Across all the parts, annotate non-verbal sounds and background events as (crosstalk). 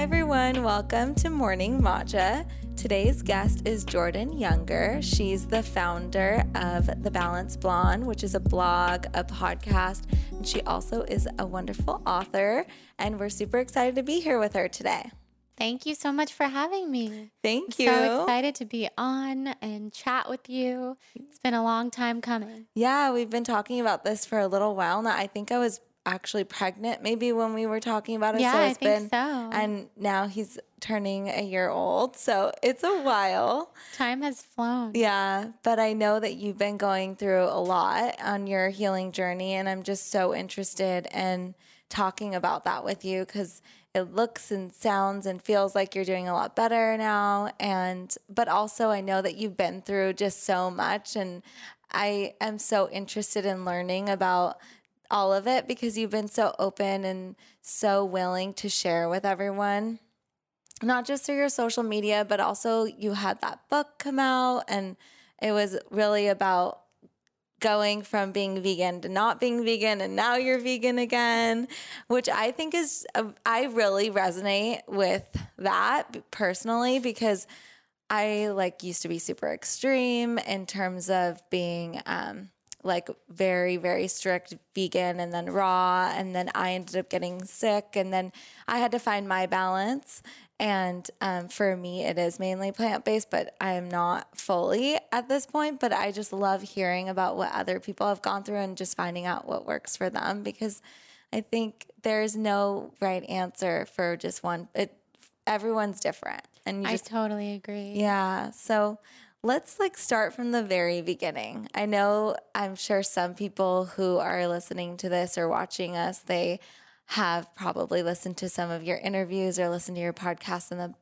Hi, everyone. Welcome to Morning Matcha. Today's guest is Jordan Younger. She's the founder of The Balanced Blonde, which is a blog, a podcast, and she also is a wonderful author. And we're super excited to be here with her today. Thank you so much for having me. Thank I'm you. So excited to be on and chat with you. It's been a long time coming. Yeah, we've been talking about this for a little while now. I think I was actually pregnant maybe when we were talking about it. Yeah, so I think been so. and now he's turning a year old. So it's a while. Time has flown. Yeah, but I know that you've been going through a lot on your healing journey and I'm just so interested in talking about that with you cuz it looks and sounds and feels like you're doing a lot better now and but also I know that you've been through just so much and I am so interested in learning about all of it because you've been so open and so willing to share with everyone. Not just through your social media, but also you had that book come out, and it was really about going from being vegan to not being vegan, and now you're vegan again, which I think is, I really resonate with that personally because I like used to be super extreme in terms of being, um, like very very strict vegan and then raw and then i ended up getting sick and then i had to find my balance and um, for me it is mainly plant-based but i am not fully at this point but i just love hearing about what other people have gone through and just finding out what works for them because i think there's no right answer for just one it everyone's different and you I totally agree. yeah. So let's like start from the very beginning. I know I'm sure some people who are listening to this or watching us, they have probably listened to some of your interviews or listened to your podcast in the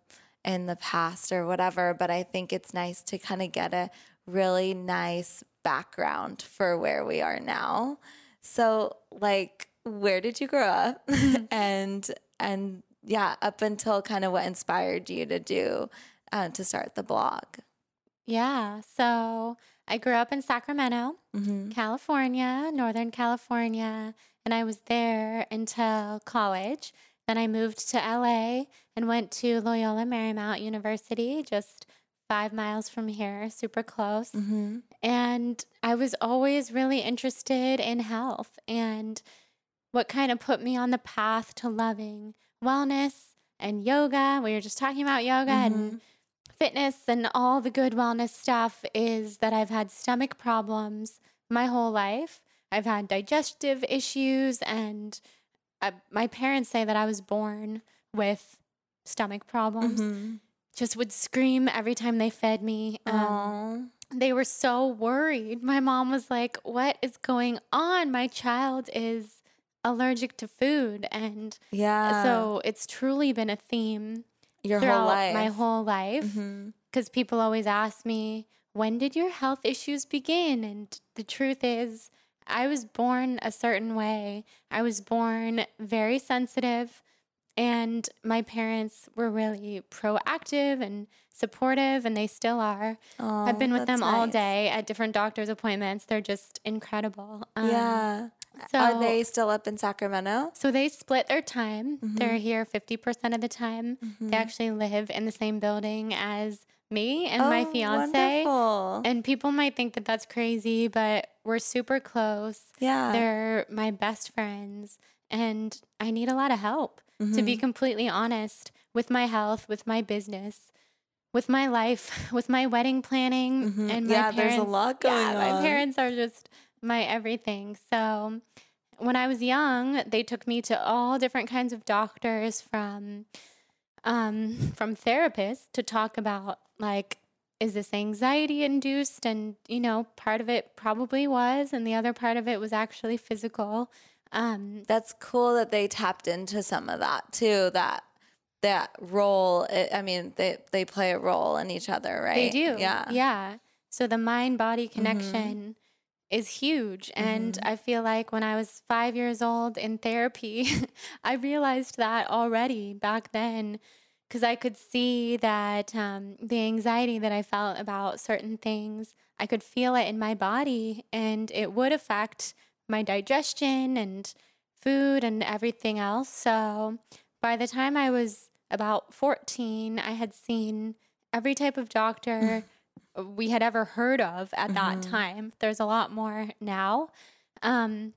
in the past or whatever, but I think it's nice to kind of get a really nice background for where we are now. So like where did you grow up? (laughs) (laughs) and and yeah, up until kind of what inspired you to do uh, to start the blog. Yeah. So I grew up in Sacramento, Mm-hmm. California, Northern California, and I was there until college. Then I moved to LA and went to Loyola Marymount University, just five miles from here, super close. Mm-hmm. And I was always really interested in health and what kind of put me on the path to loving wellness and yoga. We were just talking about yoga and fitness and all the good wellness stuff is that I've had stomach problems my whole life. I've had digestive issues, and I, my parents say that I was born with stomach problems. Mm-hmm. Just would scream every time they fed me. Um, they were so worried. My mom was like, What is going on? My child is allergic to food. And yeah. so it's truly been a theme your whole life. my whole life. Because people always ask me, When did your health issues begin? And the truth is, I was born a certain way. I was born very sensitive. And my parents were really proactive and supportive, and they still are. I've been with them that's all nice. day at different doctor's appointments. They're just incredible. Um, yeah. So Are they still up in Sacramento? So they split their time. Mm-hmm. They're here 50% of the time. They actually live in the same building as me and my Oh, fiance. Wonderful. And people might think that that's crazy, but we're super close. yeah. They're my best friends. And I need a lot of help, to be Mm-hmm. completely honest, with my health, with my business, with my life, (laughs) with my wedding planning. Mhm. And my Yeah, there's a parents- lot yeah, going My parents are just my everything. So when I was young, they took me to all different kinds of doctors from um, from therapists to talk about like is this anxiety induced and you know part of it probably was and the other part of it was actually physical um, That's cool that they tapped into some of that too. That that role. It, I mean, they they play a role in each other, right? They do. Yeah. Yeah. So the mind body connection is huge. And I feel like when I was five years old in therapy, (laughs) I realized that already back then because I could see that um, the anxiety that I felt about certain things, I could feel it in my body and it would affect my digestion and food and everything else. So by the time I was about 14, I had seen every type of doctor (laughs) we had ever heard of at that Mhm. time. There's a lot more now. Um,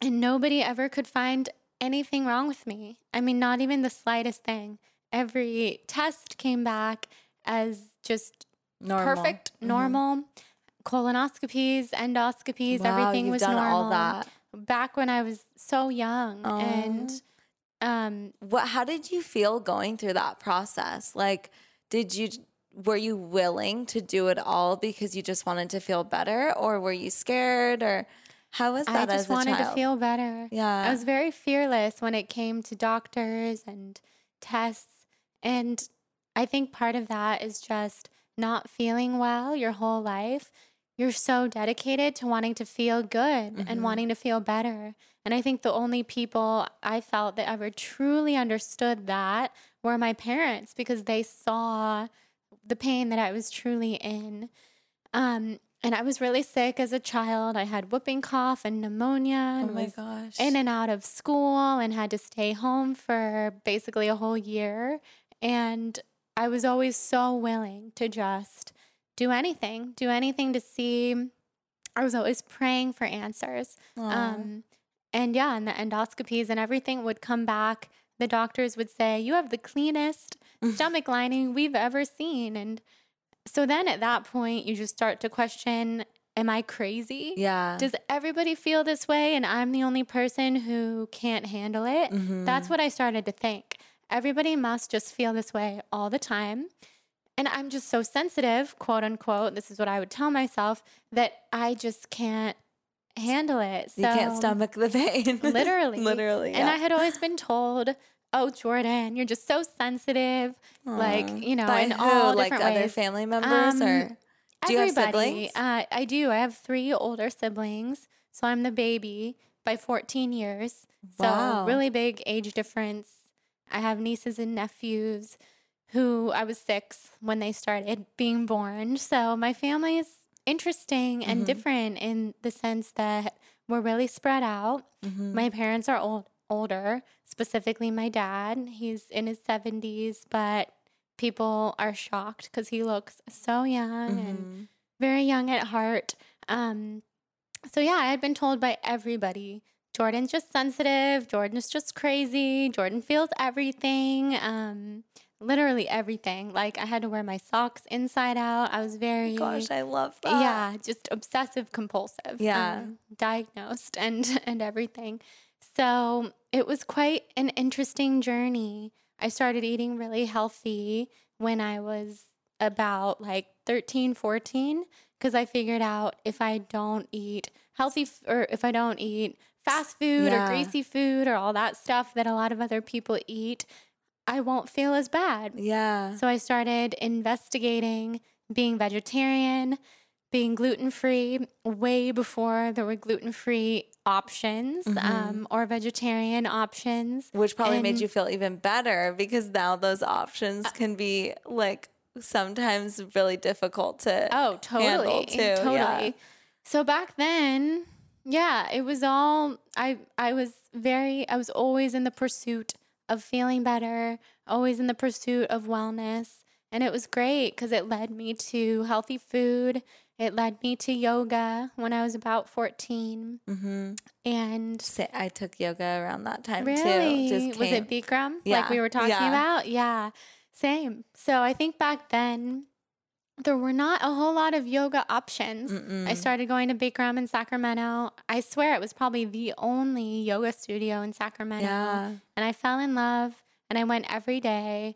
and nobody ever could find anything wrong with me. I mean, not even the slightest thing. Every test came back as just Normal. perfect, Mhm. normal. Colonoscopies, endoscopies, Wow, everything you've was done normal. all that. Back when I was so young, and um, What? How did you feel going through that process? Like, did you were you willing to do it all because you just wanted to feel better, or were you scared, or how was that? I just wanted to feel better. yeah. I was very fearless when it came to doctors and tests. And I think part of that is just not feeling well your whole life. You're so dedicated to wanting to feel good Mhm. and wanting to feel better. And I think the only people I felt that ever truly understood that were my parents because they saw the pain that I was truly in. Um, and I was really sick as a child. I had whooping cough and pneumonia oh my gosh. in and out of school and had to stay home for basically a whole year. And I was always so willing to just do anything, do anything to see. I was always praying for answers. Um, and yeah, and the endoscopies and everything would come back. The doctors would say, You have the cleanest (laughs) stomach lining we've ever seen. And so then at that point, you just start to question, Am I crazy? yeah. Does everybody feel this way and I'm the only person who can't handle it? Mhm. That's what I started to think. Everybody must just feel this way all the time. And I'm just so sensitive, quote unquote. This is what I would tell myself that I just can't handle it. So you can't stomach the pain. (laughs) Literally. Literally. And. I had always been told, "Oh, Jordan, you're just so sensitive." like, you know, By in who? all like different other ways. family members, Um, or do you have siblings? Uh, I do. I have three older siblings, so I'm the baby by 14 years. Wow. So really big age difference. I have nieces and nephews who I was six when they started being born. So my family is interesting and Mhm. different in the sense that we're really spread out. Mhm. My parents are old, older, specifically my dad. He's in his 70s, but people are shocked because he looks so young and Mhm. very young at heart. Um, so yeah, I had been told by everybody, Jordan's just sensitive. Jordan's just crazy. Jordan feels everything. Um, literally everything. Like I had to wear my socks inside out. I was very Gosh, I love that. yeah, just obsessive compulsive. Yeah. um, diagnosed and (laughs) and everything. So it was quite an interesting journey. I started eating really healthy when I was about like 13, 14 because I figured out if I don't eat healthy f- or if I don't eat fast food Yeah. or greasy food or all that stuff that a lot of other people eat, I won't feel as bad. Yeah. So I started investigating being vegetarian, being gluten free way before there were gluten free options Mhm. um, or vegetarian options. Which probably made you feel even better because now those options Uh can be like sometimes really difficult to. Oh, totally. too, yeah. Totally. So back then, yeah, it was all I I was very I was always in the pursuit of feeling better, always in the pursuit of wellness. And it was great because it led me to healthy food. It led me to yoga when I was about 14. hmm And I took yoga around that time really, too. Just was it Bikram? Yeah, Like we were talking yeah. about? Yeah, same. So I think back then, there were not a whole lot of yoga options. I Mm-mm. started going to Bikram in Sacramento. I swear it was probably the only yoga studio in Sacramento. Yeah. And I fell in love and I went every day.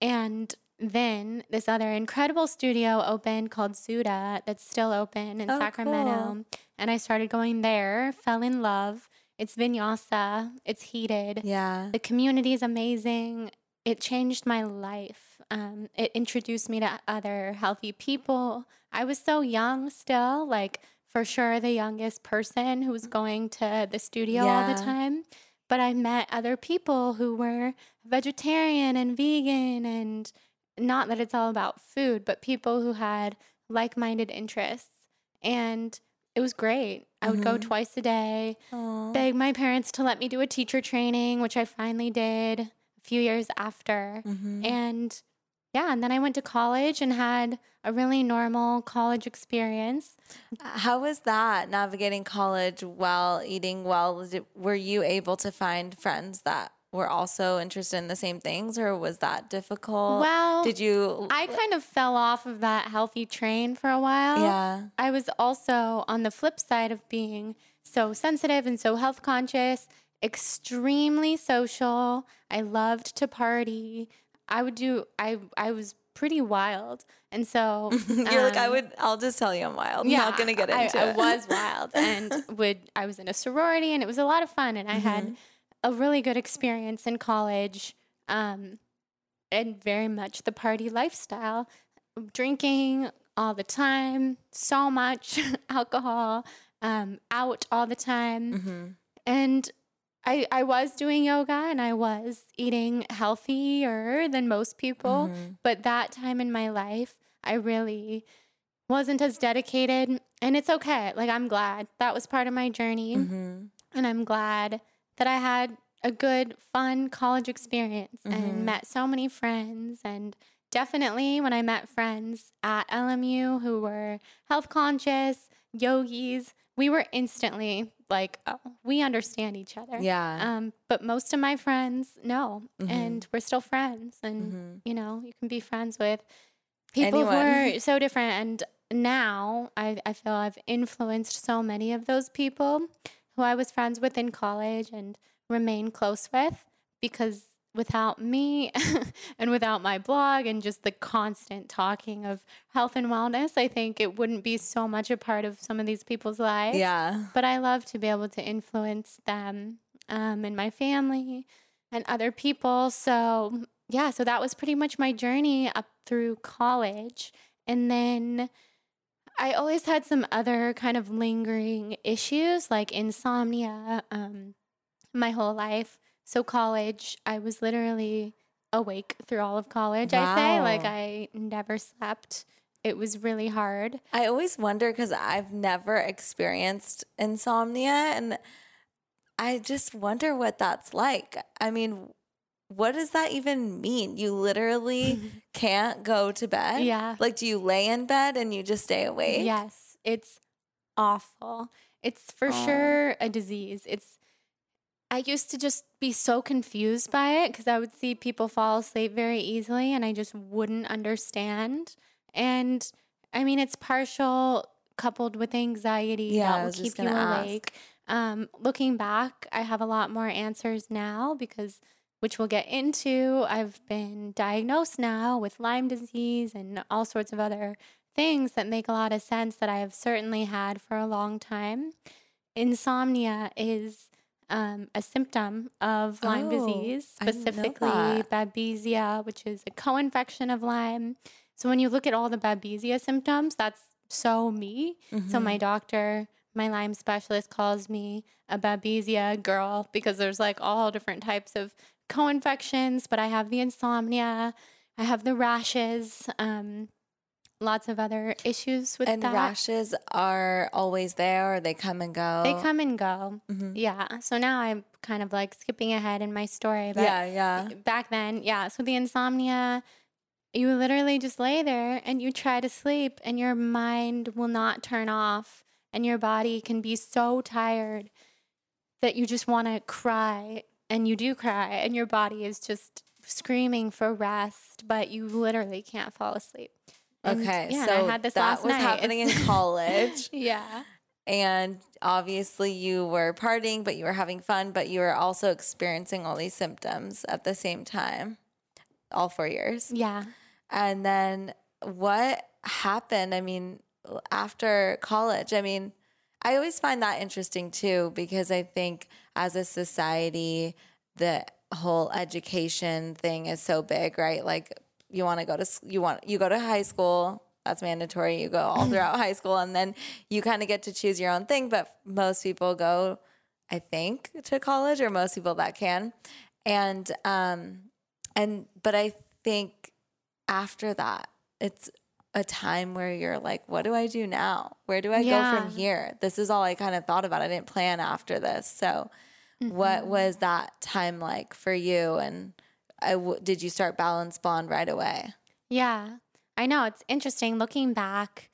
And then this other incredible studio opened called Zuda that's still open in Oh, Sacramento. cool. And I started going there, fell in love. It's vinyasa, it's heated. Yeah. The community is amazing. It changed my life. Um, it introduced me to other healthy people. I was so young still, like for sure the youngest person who was going to the studio all the time. But I met other people who were vegetarian and vegan, and not that it's all about food, but people who had like minded interests. And it was great. I would go Mhm. twice a day Aw. beg my parents to let me do a teacher training, which I finally did a few years after. Mhm. And yeah, and then I went to college and had a really normal college experience. How was that navigating college while eating well? Were you able to find friends that were also interested in the same things, or was that difficult? Well, did you? I kind of fell off of that healthy train for a while. yeah. I was also on the flip side of being so sensitive and so health conscious, extremely social. I loved to party. I would do I I was pretty wild. And so (laughs) You're like I um, would. I'll just tell you I'm wild. I'm not gonna get into I, it. I was (laughs) wild and would I was in a sorority and it was a lot of fun and I Mm-hmm. had a really good experience in college. Um, and very much the party lifestyle, drinking all the time, so much (laughs) alcohol, um, out all the time. Mhm. And I, I was doing yoga and I was eating healthier than most people. Mhm. But that time in my life, I really wasn't as dedicated. And it's okay. Like, I'm glad that was part of my journey. Mhm. And I'm glad that I had a good, fun college experience Mhm. and met so many friends. And definitely when I met friends at LMU who were health conscious, yogis, we were instantly like, oh, we understand each other. Yeah. Um, but most of my friends, no. Mhm. And we're still friends. And, Mhm. you know, you can be friends with people who are so different. And now I, I feel I've influenced so many of those people who I was friends with in college and remain close with because without me (laughs) and without my blog and just the constant talking of health and wellness, I think it wouldn't be so much a part of some of these people's lives yeah. but I love to be able to influence them um, and my family and other people. So, yeah, so that was pretty much my journey up through college. And then I always had some other kind of lingering issues like insomnia um, my whole life. So, college, I was literally awake through all of college, I say. Like, I never slept. It was really hard. I always wonder because I've never experienced insomnia and I just wonder what that's like. I mean, what does that even mean? You literally (laughs) can't go to bed? Yeah. Like, do you lay in bed and you just stay awake? Yes, it's awful. It's for Oh. sure a disease. It's I used to just be so confused by it because I would see people fall asleep very easily and I just wouldn't understand. And I mean, it's partial coupled with anxiety Yeah, that will keep you awake. Um, looking back, I have a lot more answers now because, which we'll get into, I've been diagnosed now with Lyme disease and all sorts of other things that make a lot of sense that I have certainly had for a long time. Insomnia is um, a symptom of Lyme Oh, disease, I didn't know specifically. Babesia, which is a co infection of Lyme. So when you look at all the Babesia symptoms, that's so me. So Mm-hmm. my doctor, my Lyme specialist calls me a Babesia girl because there's like all different types of co-infections, but I have the insomnia, I have the rashes, um, lots of other issues with And that. rashes are always there or they come and go? They come and go. Mhm. Yeah. So now I'm kind of like skipping ahead in my story, but Yeah, yeah. back then, yeah. So the insomnia, you literally just lay there and you try to sleep, and your mind will not turn off, and your body can be so tired that you just want to cry, and you do cry, and your body is just screaming for rest, but you literally can't fall asleep. And, Okay, yeah, so I had this that last was night. happening in college. (laughs) yeah. And obviously, you were partying, but you were having fun, but you were also experiencing all these symptoms at the same time, all four years. Yeah. And then what happened? I mean, after college, I mean, I always find that interesting too, because I think as a society, the whole education thing is so big, right? Like you want to go to, you want, you go to high school, that's mandatory. You go all throughout high school and then you kind of get to choose your own thing. But most people go, I think, to college or most people that can. And, um, and, but I think after that, it's a time where you're like, what do I do now? Where do I go from here? This is all I kind of thought about. I didn't plan after this. So, what Mhm. was that time like for you? And I w- did you start Balanced Blonde right away? Yeah. I know. It's interesting looking back.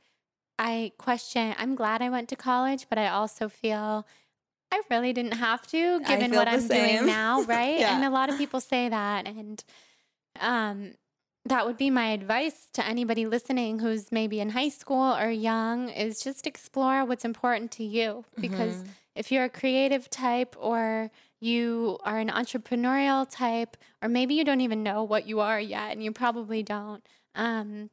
I question, I'm glad I went to college, but I also feel I really didn't have to, given what I'm same. doing now, (laughs) right? Yeah. And a lot of people say that. And um, that would be my advice to anybody listening who's maybe in high school or young is just explore what's important to you. Because Mhm. if you're a creative type or you are an entrepreneurial type, or maybe you don't even know what you are yet, and you probably don't, um,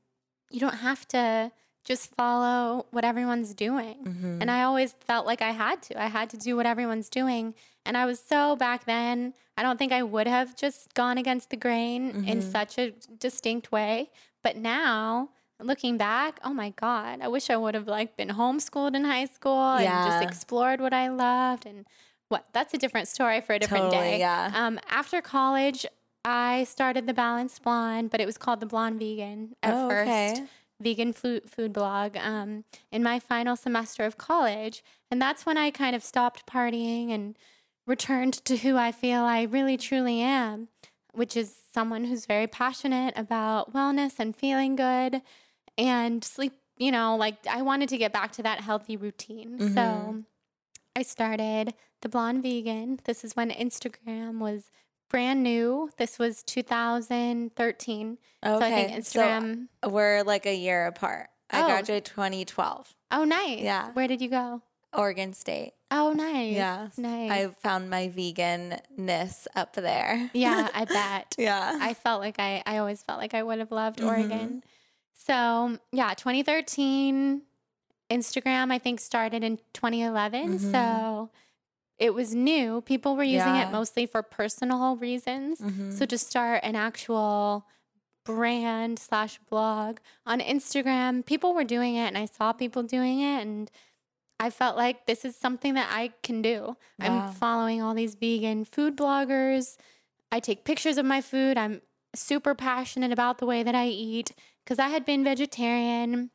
you don't have to just follow what everyone's doing. Mhm. And I always felt like I had to. I had to do what everyone's doing. And I was so back then, I don't think I would have just gone against the grain in Mhm. such a distinct way. But now, looking back, oh my God, I wish I would have like been homeschooled in high school and just explored what I loved and what that's a different story for a different Totally, day. yeah. Um, after college, I started the Balanced Blonde, but it was called the Blonde Vegan at Oh, first okay. vegan food, food blog um, in my final semester of college. And that's when I kind of stopped partying and returned to who I feel I really truly am, which is someone who's very passionate about wellness and feeling good and sleep. You know, like I wanted to get back to that healthy routine. So Mhm. I started the Blonde Vegan. This is when Instagram was brand new. This was 2013. Okay. So I think Instagram. So we're like a year apart. I Oh. graduated 2012, Oh, nice. Yeah. Where did you go? Oregon State. Oh, nice. Yeah. Nice. I found my veganness up there. yeah, (laughs) I bet. yeah. I felt like I, I always felt like I would have loved Mhm. Oregon. So, yeah, 2013, Instagram, I think, started in 2011. Mhm. So it was new. People were using Yeah. it mostly for personal reasons. Mhm. So to start an actual brand slash blog on Instagram, people were doing it and I saw people doing it and I felt like this is something that I can do. Wow. I'm following all these vegan food bloggers. I take pictures of my food. I'm super passionate about the way that I eat because I had been vegetarian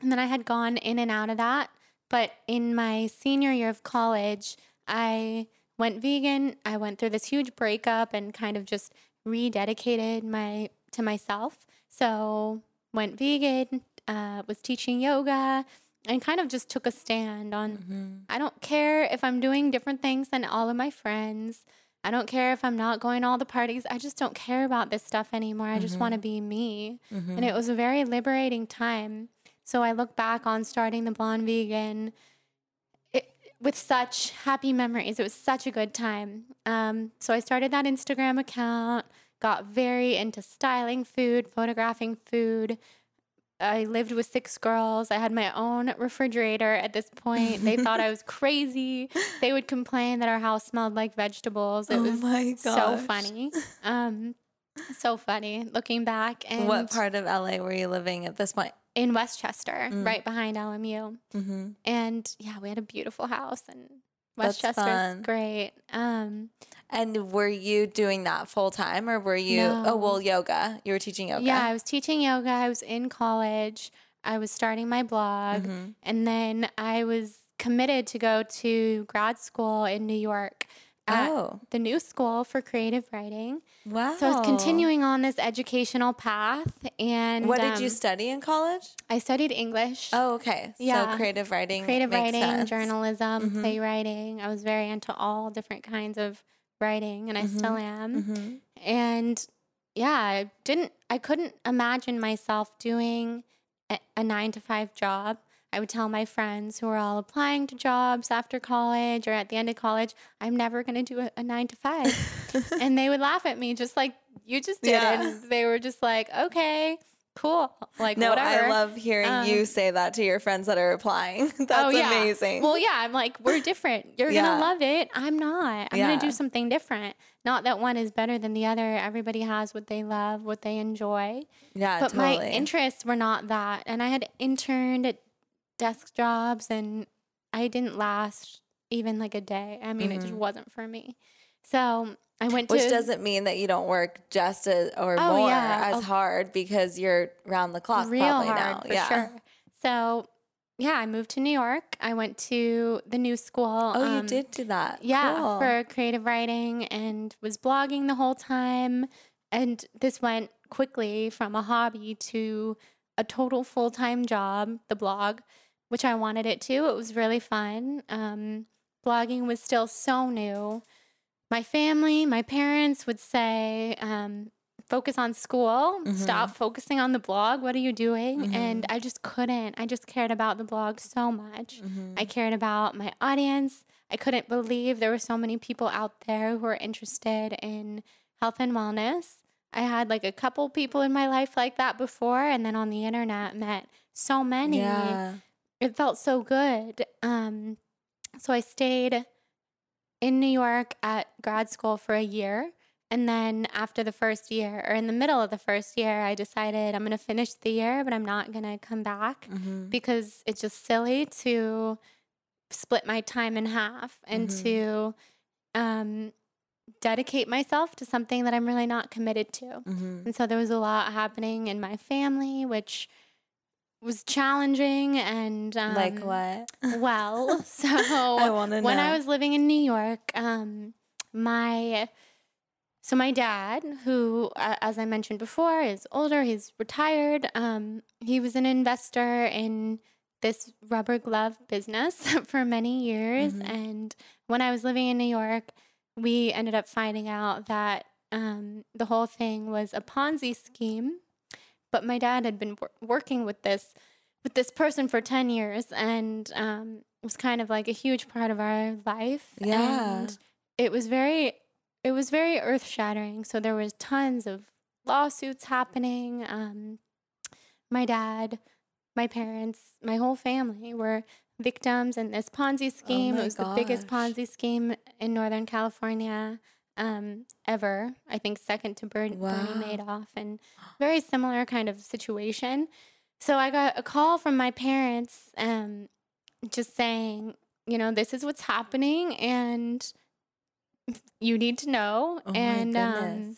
and then I had gone in and out of that. But in my senior year of college, I went vegan. I went through this huge breakup and kind of just rededicated my to myself. So went vegan, uh, was teaching yoga, and kind of just took a stand on Mhm. I don't care if I'm doing different things than all of my friends. I don't care if I'm not going to all the parties. I just don't care about this stuff anymore. I just want to be me. Mhm. And it was a very liberating time. So I look back on starting the Blonde Vegan it, with such happy memories. It was such a good time. Um, so I started that Instagram account, got very into styling food, photographing food. I lived with six girls. I had my own refrigerator at this point. They thought I was (laughs) crazy. They would complain that our house smelled like vegetables. It oh was my so funny. (laughs) Um, so funny looking back. And What part of LA were you living at this point? in Westchester, Mm. right behind LMU. Mm-hmm. And yeah, we had a beautiful house and Westchester's great. Um, And were you doing that full time or were you, oh, No. well, yoga? You were teaching yoga? Yeah, I was teaching yoga. I was in college. I was starting my blog. Mhm. And then I was committed to go to grad school in New York Oh, the new school for creative writing. wow. So I was continuing on this educational path. And What did you um, study in college? I studied English. Oh, okay. Yeah. So creative writing. creative makes writing, sense. journalism, Mhm. playwriting. I was very into all different kinds of writing, and I still am. Mhm. And yeah, I didn't, I couldn't imagine myself doing a, a nine to five job. I would tell my friends who are all applying to jobs after college or at the end of college, I'm never going to do a, a nine to five. (laughs) and they would laugh at me just like you just did. Yeah. And they were just like, okay, cool. Like, No, whatever. I love hearing you Um, say that to your friends that are applying. (laughs) That's oh, yeah. amazing. Well, yeah, I'm like, we're different. You're Yeah. gonna love it. I'm not. I'm gonna do something different. Not that one is better than the other. Everybody has what they love, what they enjoy. yeah, but totally. my interests were not that. And I had interned at desk jobs and I didn't last even like a day. I mean, it just Mhm. wasn't for me. So I went Which to Which doesn't mean that you don't work just as, or Oh, more yeah. as Oh. hard because you're round the clock real probably hard now. for yeah. sure. So yeah, I moved to New York. I went to the new school. Oh, you um, did do that. Yeah, Cool. for creative writing and was blogging the whole time. and this went quickly from a hobby to a total full time job, the blog, which I wanted it to. It was really fun. Um, blogging was still so new. My family, my parents would say, um, focus on school, Mhm. stop focusing on the blog. What are you doing? Mhm. And I just couldn't. I just cared about the blog so much. Mhm. I cared about my audience. I couldn't believe there were so many people out there who were interested in health and wellness. I had like a couple people in my life like that before, and then on the internet met so many. Yeah. It felt so good. Um, so I stayed in New York at grad school for a year. And then after the first year, or in the middle of the first year, I decided I'm going to finish the year, but I'm not going to come back Mhm. because it's just silly to split my time in half and Mhm. to um, dedicate myself to something that I'm really not committed to. Mhm. And so there was a lot happening in my family, which was challenging and um, like what? (laughs) well, so I to know. when I was living in New York, um, my so my dad, who, uh, as I mentioned before, is older. He's retired. Um, he was an investor in this rubber glove business (laughs) for many years. Mhm. And when I was living in New York, we ended up finding out that um, the whole thing was a Ponzi scheme. But my dad had been wor- working with this with this person for 10 years and um, it was kind of like a huge part of our life. Yeah. and it was very it was very earth shattering so there was tons of lawsuits happening um, my dad my parents my whole family were victims in this ponzi scheme. Oh it was the biggest ponzi scheme in northern california um, ever i think second to Ber- Wow. bernie madoff and very similar kind of situation so I got a call from my parents um, just saying, you know, this is what's happening and you need to know. Oh and um,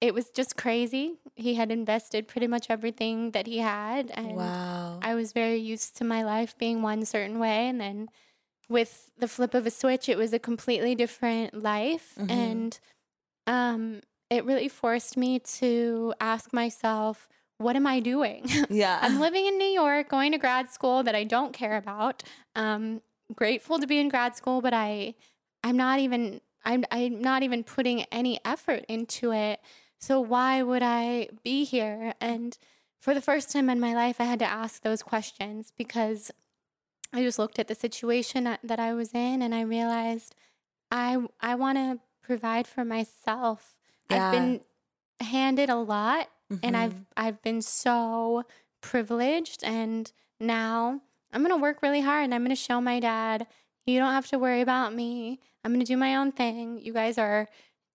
it was just crazy. He had invested pretty much everything that he had. And wow. I was very used to my life being one certain way. And then with the flip of a switch, it was a completely different life. Mhm. And um, it really forced me to ask myself, what am I doing? (laughs) yeah. I'm living in New York, going to grad school that I don't care about. Um, grateful to be in grad school, but I, I'm not even, I'm, I'm not even putting any effort into it. So why would I be here? And for the first time in my life, I had to ask those questions because I just looked at the situation that- I was in and I realized I, I want to provide for myself. Yeah. I've been handed a lot and Mhm. I've I've been so privileged and now I'm going to work really hard and I'm going to show my dad you don't have to worry about me. I'm going to do my own thing. You guys are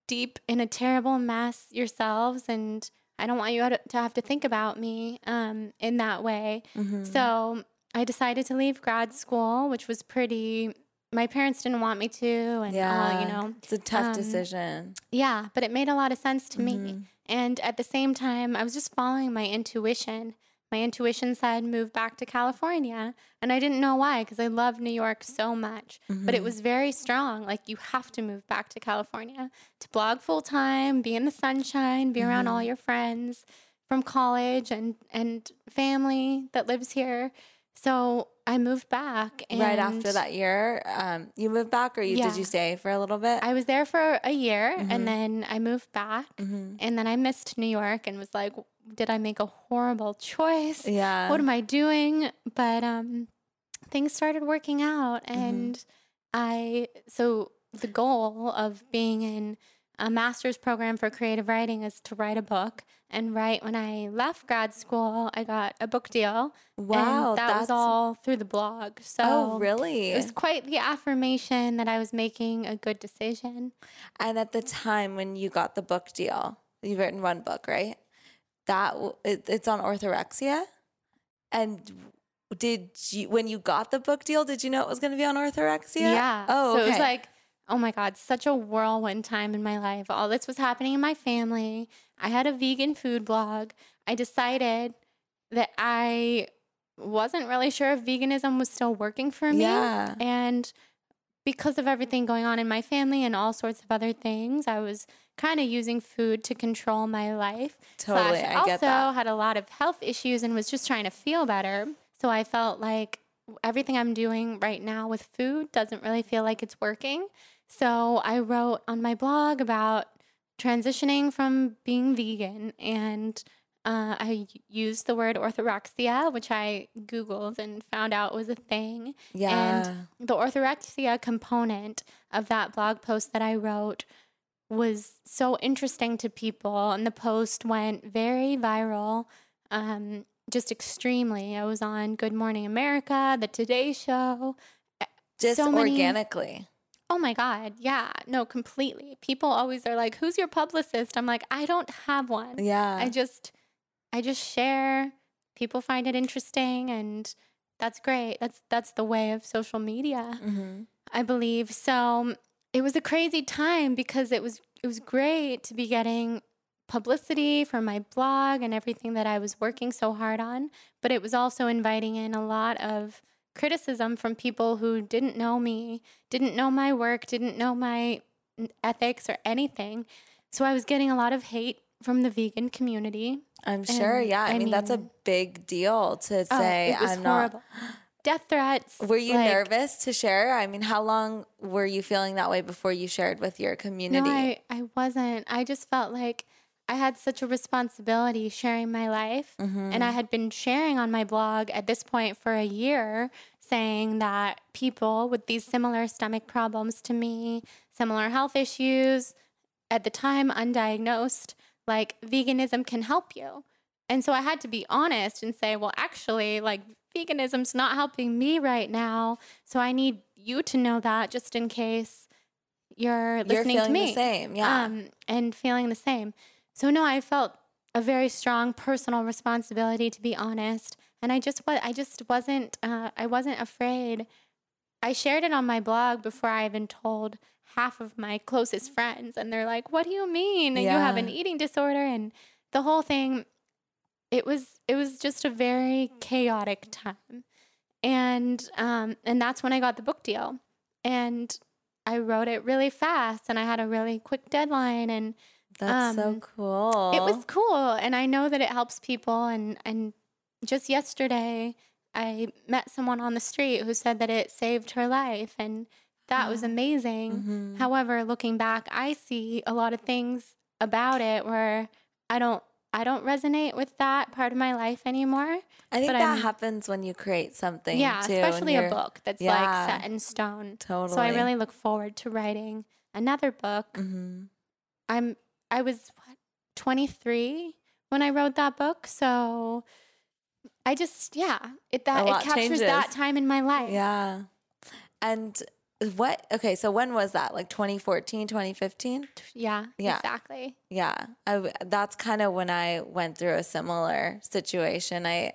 deep in a terrible mess yourselves and I don't want you to have to think about me um, in that way. Mhm. So I decided to leave grad school, which was pretty. My parents didn't want me to, and all, you know, it's a tough um, decision. yeah, but it made a lot of sense to me. Mhm. And at the same time, I was just following my intuition. My intuition said move back to California. And I didn't know why because I love New York so much. But it Mhm. was very strong. Like, you have to move back to California to blog full time, be in the sunshine, be around all Mhm. your friends from college and, and family that lives here. So I moved back. And right after that year, um, you moved back, or you Yeah. did you stay for a little bit? I was there for a year Mhm. and then I moved back. Mhm. And then I missed New York and was like, did I make a horrible choice? Yeah. What am I doing? But um, things started working out. Mm-hmm. And I, so the goal of being in a master's program for creative writing is to write a book. And right when I left grad school, I got a book deal. wow, and that that's was all through the blog. So Oh, really? it was quite the affirmation that I was making a good decision. And at the time when you got the book deal, you've written one book, right? That it, it's on orthorexia. And did you when you got the book deal, did you know it was going to be on orthorexia? Yeah. Oh, so it was okay. like, oh my God, such a whirlwind time in my life. All this was happening in my family. I had a vegan food blog. I decided that I wasn't really sure if veganism was still working for me. Yeah. And because of everything going on in my family and all sorts of other things, I was kind of using food to control my life. Totally, Slash, I also get that. had a lot of health issues and was just trying to feel better. So I felt like everything I'm doing right now with food doesn't really feel like it's working. So I wrote on my blog about transitioning from being vegan and uh, I used the word orthorexia, which I Googled and found out was a thing. Yeah. And the orthorexia component of that blog post that I wrote was so interesting to people, and the post went very viral, um, just extremely. I was on Good Morning America, The Today Show. Just so many- organically. Oh my God. Yeah. No, completely. People always are like, who's your publicist? I'm like, I don't have one. Yeah. I just I just share. People find it interesting and that's great. That's that's the way of social media, hmm I believe. So it was a crazy time because it was it was great to be getting publicity for my blog and everything that I was working so hard on, but it was also inviting in a lot of criticism from people who didn't know me, didn't know my work, didn't know my ethics or anything. So I was getting a lot of hate from the vegan community. I'm sure. And, Yeah. I, I mean, that's a big deal to Oh, say. I'm horrible. (gasps) Death threats. Were you like- nervous to share? I mean, how long were you feeling that way before you shared with your community? No, I, I wasn't. I just felt like I had such a responsibility sharing my life. Mm-hmm. And I had been sharing on my blog at this point for a year, saying that people with these similar stomach problems to me, similar health issues, at the time undiagnosed, like veganism can help you. And so I had to be honest and say, well, actually, like veganism's not helping me right now. So I need you to know that just in case you're listening You're to me the same. Yeah. um, and feeling the same. So no, I felt a very strong personal responsibility to be honest, and I just was I just wasn't uh, I wasn't afraid. I shared it on my blog before I even told half of my closest friends, and they're like, "What do you mean? You have an eating disorder?" And the whole thing, it was it was just a very chaotic time, and um, and that's when I got the book deal, and I wrote it really fast, and I had a really quick deadline, and That's so um, cool. it was cool and i know that it helps people and and just yesterday i met someone on the street who said that it saved her life and that was (gasps) amazing Mhm. however looking back i see a lot of things about it where i don't i don't resonate with that part of my life anymore I think that I'm- happens when you create something. yeah too, especially a book that's Yeah. like set in stone Totally. so i really look forward to writing another book Mhm. I'm I was what 23 when I wrote that book, so I just yeah, it that it captures that time in my life. Yeah. And what? Okay, so when was that? Like 2014, 2015? Yeah, Yeah. exactly. Yeah, I that's kind of when I went through a similar situation. I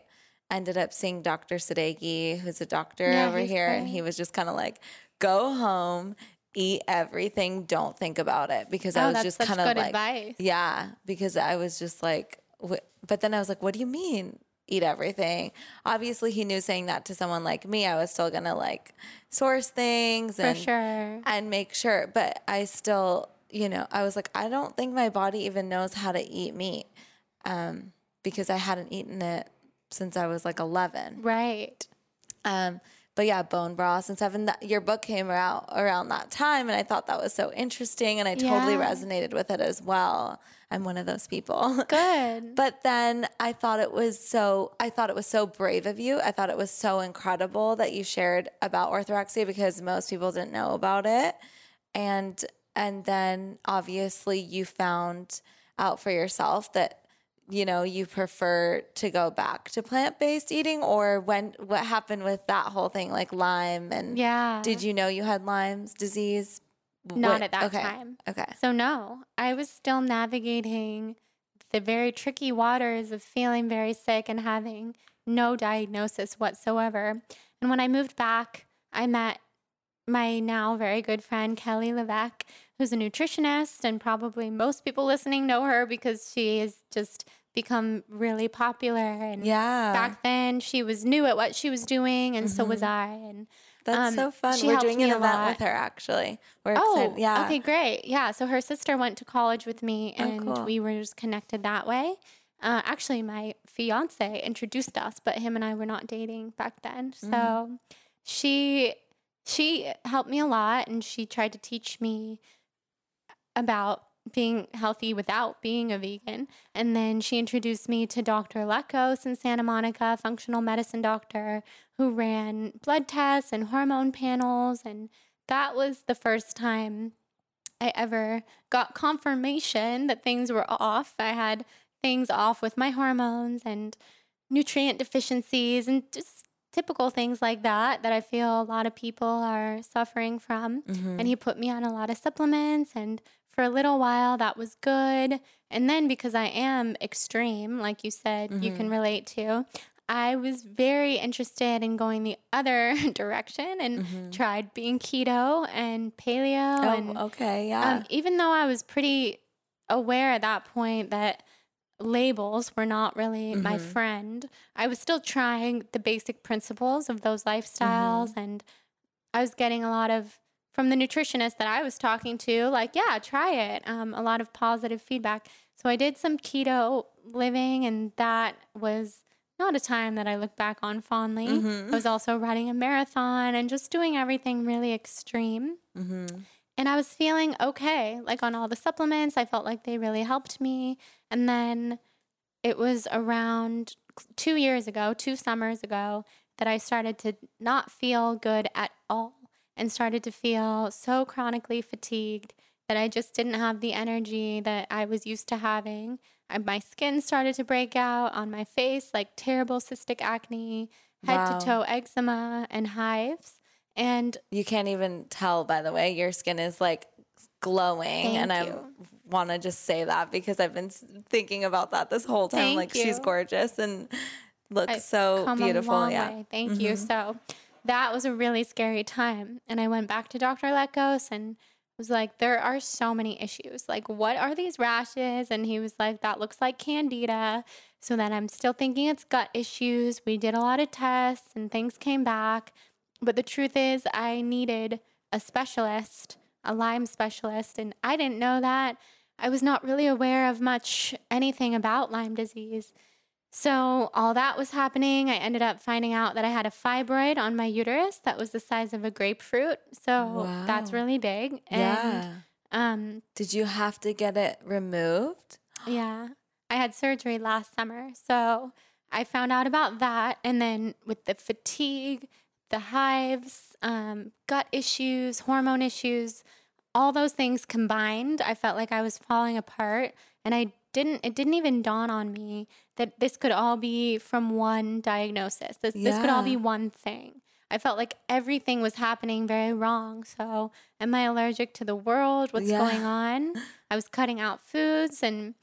ended up seeing Dr. Sadeghi, who's a doctor Yeah, over here, and he was just kind of like, "Go home, eat everything, don't think about it," because I oh, was just kind of like, advice. yeah, because I was just like, wh- but then I was like, "What do you mean?" Eat everything. Obviously, he knew saying that to someone like me, I was still gonna like source things and sure. and make sure. But I still, you know, I was like, I don't think my body even knows how to eat meat um, because I hadn't eaten it since I was like 11. Right. Um, but yeah, bone broth and stuff. And that, your book came out around that time, and I thought that was so interesting, and I totally Yeah. resonated with it as well. I'm one of those people. Good. (laughs) But then I thought it was so I thought it was so brave of you. I thought it was so incredible that you shared about orthorexia because most people didn't know about it. And and then obviously you found out for yourself that you know you prefer to go back to plant-based eating or when what happened with that whole thing like Lyme and yeah. did you know you had Lyme's disease? Not What- at that okay. time. Okay. So no, I was still navigating the very tricky waters of feeling very sick and having no diagnosis whatsoever. And when I moved back, I met my now very good friend Kelly LeVeque, who's a nutritionist, and probably most people listening know her because she has just become really popular. And Yeah. back then, she was new at what she was doing, and so was Mhm. I. And That's Um, so fun. she We're doing an event lot. with her actually. We're Oh, excited. Yeah. Okay, great. Yeah. So her sister went to college with me, Oh, and cool. we were just connected that way. Uh, actually, my fiance introduced us, but him and I were not dating back then. Mm-hmm. So she she helped me a lot, and she tried to teach me about being healthy without being a vegan. And then she introduced me to Dr. Lekos in Santa Monica, functional medicine doctor who ran blood tests and hormone panels. And that was the first time I ever got confirmation that things were off. I had things off with my hormones and nutrient deficiencies and just typical things like that that I feel a lot of people are suffering from. Mhm. And he put me on a lot of supplements and for a little while that was good. And then because I am extreme, like you said, you can relate to, I was very interested in going the other (laughs) direction and tried being keto and paleo Oh, and okay. Yeah. um, even though I was pretty aware at that point that labels were not really my Mhm. friend, I was still trying the basic principles of those lifestyles. And I was getting a lot of, from the nutritionist that I was talking to, like, yeah, try it. Um, a lot of positive feedback. So I did some keto living, and that was not a time that I look back on fondly. Mhm. I was also running a marathon and just doing everything really extreme. Mhm. And I was feeling okay, like on all the supplements. I felt like they really helped me. And then it was around two years ago, two summers ago, that I started to not feel good at all and started to feel so chronically fatigued that I just didn't have the energy that I was used to having. I, my skin started to break out on my face, like terrible cystic acne, head Wow. to toe eczema, and hives. And You can't even tell, by the way. Your skin is like glowing. And I want to just say that because I've been thinking about that this whole time. Thank like, she's gorgeous and looks I've so beautiful. Yeah. way. Thank you. Mm-hmm. So that was a really scary time. And I went back to Dr. Lekos and was like, there are so many issues. Like, what are these rashes? And he was like, that looks like candida. So then I'm still thinking it's gut issues. We did a lot of tests and things came back. But the truth is, I needed a specialist, a Lyme specialist. And I didn't know that. I was not really aware of much anything about Lyme disease. So, all that was happening. I ended up finding out that I had a fibroid on my uterus that was the size of a grapefruit. So, that's really big. And yeah. um Did you have to get it removed? (gasps) yeah. I had surgery last summer. So, I found out about that and then with the fatigue, the hives, um, gut issues, hormone issues, all those things combined, I felt like I was falling apart and I didn't it didn't even dawn on me that this could all be from one diagnosis. This this could all be one thing. I felt like everything was happening very wrong. So, am I allergic to the world? What's Yeah. going on? I was cutting out foods and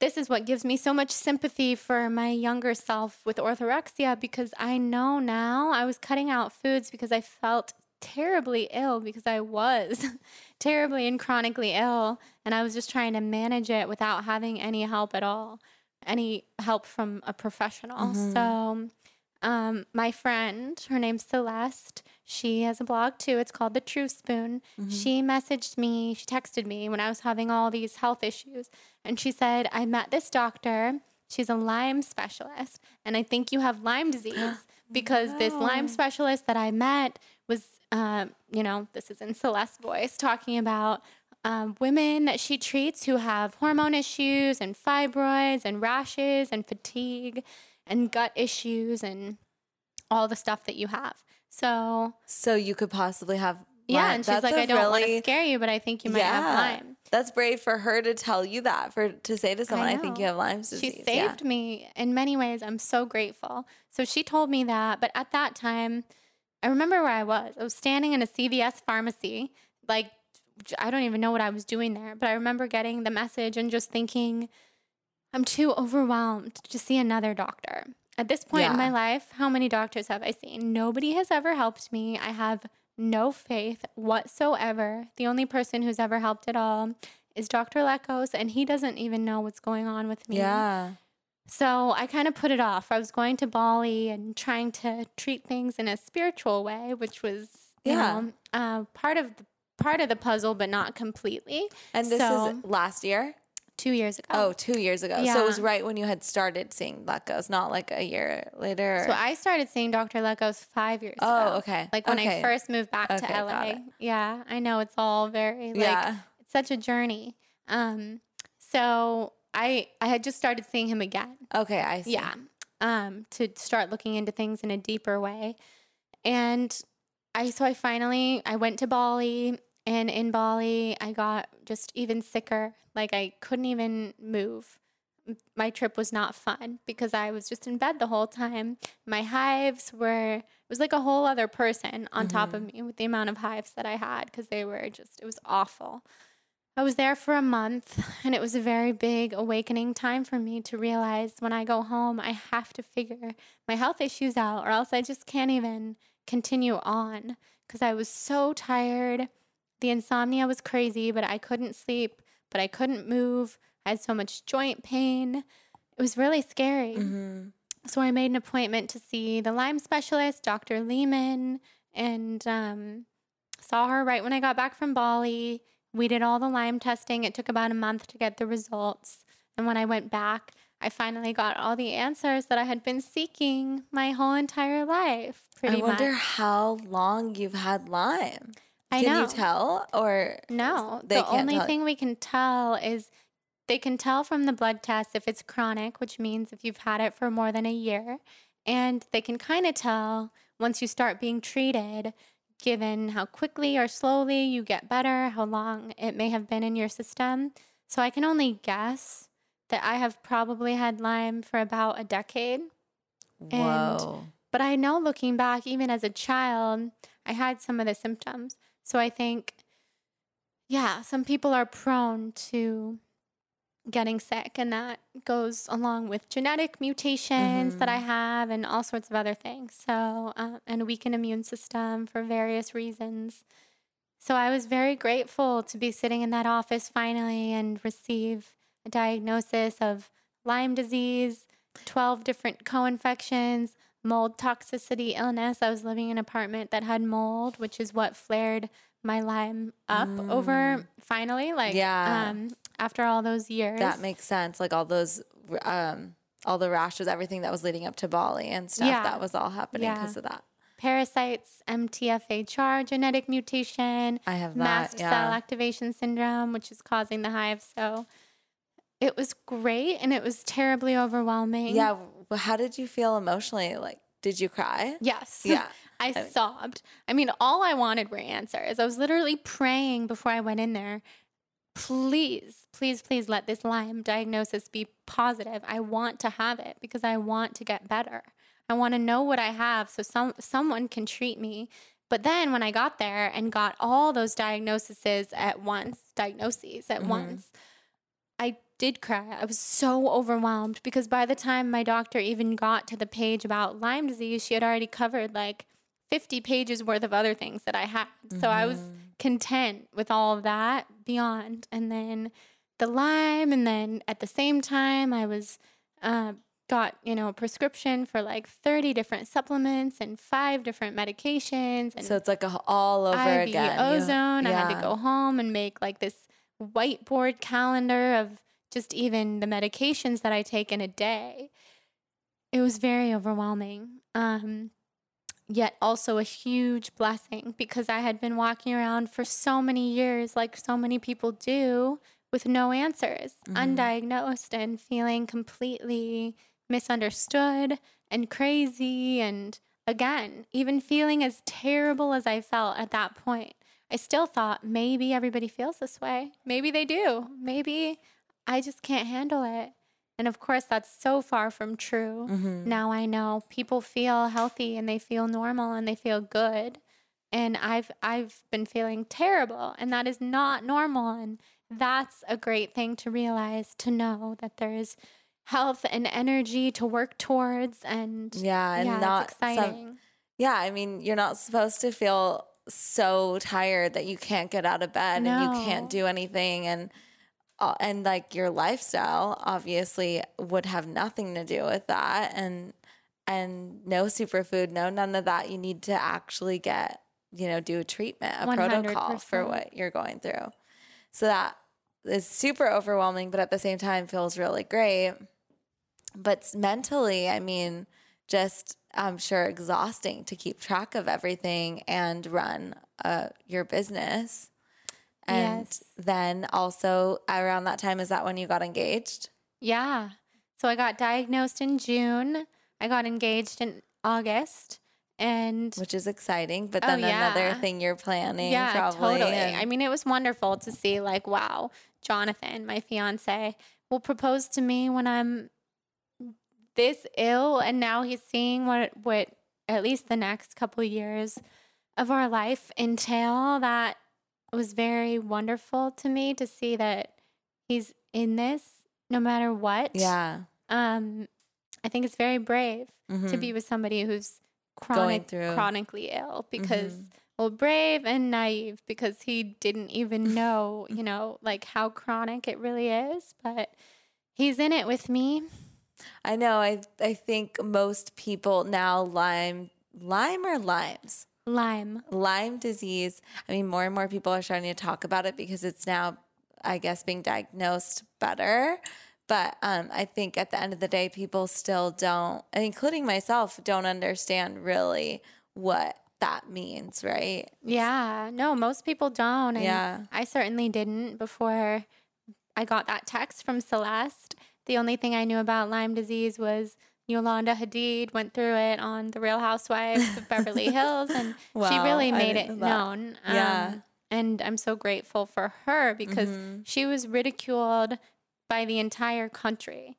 this is what gives me so much sympathy for my younger self with orthorexia because I know now I was cutting out foods because I felt terribly ill because I was (laughs) terribly and chronically ill and I was just trying to manage it without having any help at all, any help from a professional. So um, my friend, her name's Celeste. She has a blog too. It's called The True Spoon. She messaged me, she texted me when I was having all these health issues. And she said, I met this doctor. She's a Lyme specialist. And I think you have Lyme disease (gasps) because this Lyme specialist that I met was, um, you know, this is in Celeste's voice, talking about um, women that she treats who have hormone issues and fibroids and rashes and fatigue and gut issues and all the stuff that you have. So So you could possibly have. yeah, Lyme. and she's like, I don't want to scare you, but I think you might have Lyme. That's brave for her to tell you that, for to say to someone, I, think you have Lyme's disease. She yeah. saved me in many ways. I'm so grateful. So she told me that, but at that time, I remember where I was. I was standing in a CVS pharmacy, like I don't even know what I was doing there, but I remember getting the message and just thinking, I'm too overwhelmed to see another doctor. At this point in my life, how many doctors have I seen? Nobody has ever helped me. I have no faith whatsoever. The only person who's ever helped at all is Dr. Lekos, and he doesn't even know what's going on with me. Yeah. So I kind of put it off. I was going to Bali and trying to treat things in a spiritual way, which was Yeah. know, uh, part of the part of the puzzle, but not completely. And this So- is last year? Two years ago. Oh, two years ago. So it was right when you had started seeing Lecos, not like a year later. So I started seeing Dr. Lecos five years Oh, ago. Oh, okay. Like when Okay. I first moved back Okay, to LA. Yeah, I know it's all very like yeah. it's such a journey. Um, so I I had just started seeing him again. Okay, I see. Yeah. Um, to start looking into things in a deeper way. And I so I finally I went to Bali and in Bali I got just even sicker. Like I couldn't even move. My trip was not fun because I was just in bed the whole time. My hives were it was like a whole other person on top of me with the amount of hives that I had because they were just it was awful. I was there for a month and it was a very big awakening time for me to realize when I go home, I have to figure my health issues out or else I just can't even continue on because I was so tired. The insomnia was crazy, but I couldn't sleep, but I couldn't move. I had so much joint pain. It was really scary. Mhm. So I made an appointment to see the Lyme specialist, Dr. Lehman, and um, saw her right when I got back from Bali. We did all the Lyme testing. It took about a month to get the results. And when I went back, I finally got all the answers that I had been seeking my whole entire life. Pretty I wonder much. how long you've had Lyme. I Can know. you tell? Or No, they the only tell- thing we can tell is they can tell from the blood test if it's chronic, which means if you've had it for more than a year. And they can kind of tell once you start being treated, given how quickly or slowly you get better, how long it may have been in your system. So I can only guess that I have probably had Lyme for about a decade. Whoa. But I know looking back, even as a child, I had some of the symptoms. So I think, yeah, some people are prone to getting sick, and that goes along with genetic mutations that I have and all sorts of other things. So, uh, and a weakened immune system for various reasons. So I was very grateful to be sitting in that office finally and receive a diagnosis of Lyme disease, 12 different co infections, mold toxicity illness. I was living in an apartment that had mold, which is what flared my Lyme up over finally, like Yeah. um, after all those years. That makes sense. Like all those, um, all the rashes, everything that was leading up to Bali and stuff. Yeah. That was all happening Yeah. because of that. Parasites, MTHFR genetic mutation, I have that. mast yeah. cell activation syndrome, which is causing the hive. So it was great and it was terribly overwhelming. Yeah. How did you feel emotionally? Like, did you cry? Yes. (laughs) Yeah. I sobbed. I mean, all I wanted were answers. I was literally praying before I went in there. Please, please, please let this Lyme diagnosis be positive. I want to have it because I want to get better. I want to know what I have so some someone can treat me. But then when I got there and got all those diagnoses at once, diagnoses at mm-hmm. once, I did cry. I was so overwhelmed because by the time my doctor even got to the page about Lyme disease, she had already covered like 50 pages worth of other things that I had. So I was content with all of that beyond. And then the Lyme, and then at the same time, I was uh, got you know a prescription for like 30 different supplements and five different medications and So it's like a, all over IV again. Ozone. I had to go home and make like this whiteboard calendar of just even the medications that I take in a day. It was very overwhelming. Um, yet also a huge blessing because I had been walking around for so many years, like so many people do, with no answers, mm-hmm. undiagnosed, and feeling completely misunderstood and crazy. And again, even feeling as terrible as I felt at that point, I still thought maybe everybody feels this way. Maybe they do. Maybe I just can't handle it. And of course, that's so far from true. Mm-hmm. Now I know people feel healthy and they feel normal and they feel good. And I've I've been feeling terrible and that is not normal and that's a great thing to realize to know that there's health and energy to work towards and Yeah, and yeah, not it's some- exciting. Yeah, I mean, you're not supposed to feel so tired that you can't get out of bed and you can't do anything and uh, and like your lifestyle obviously would have nothing to do with that and and no superfood, no none of that. You need to actually get you know, do a treatment, a protocol for what you're going through. So that is super overwhelming, but at the same time feels really great. But mentally, I mean, just I'm sure exhausting to keep track of everything and run uh, your business. And Yes. then also around that time, is that when you got engaged? Yeah. So I got diagnosed in June. I got engaged in August. And Which is exciting. But Oh, then another thing you're planning, yeah, probably. totally. I mean, it was wonderful to see, like, wow, Jonathan, my fiance, will propose to me when I'm this ill. And now he's seeing what, what at least the next couple years of our life entail. That was very wonderful to me to see that he's in this no matter what. yeah. Um, I think it's very brave to Mhm. be with somebody who's chronic, chronically ill because Mhm. well brave and naive because he didn't even (laughs) know you know like how chronic it really is but he's in it with me I know. I I think most people now Lyme Lyme or Lyme's lyme Lyme disease. I mean, more and more people are starting to talk about it because it's now, I guess, being diagnosed better. But um, I think at the end of the day, people still don't, including myself, don't understand really what that means, right? yeah no most people don't and Yeah. i certainly didn't before i got that text from celeste the only thing i knew about lyme disease was Yolanda Hadid went through it on The Real Housewives of Beverly (laughs) Hills, and she really made it known. Um, Yeah. And I'm so grateful for her because Mhm. she was ridiculed by the entire country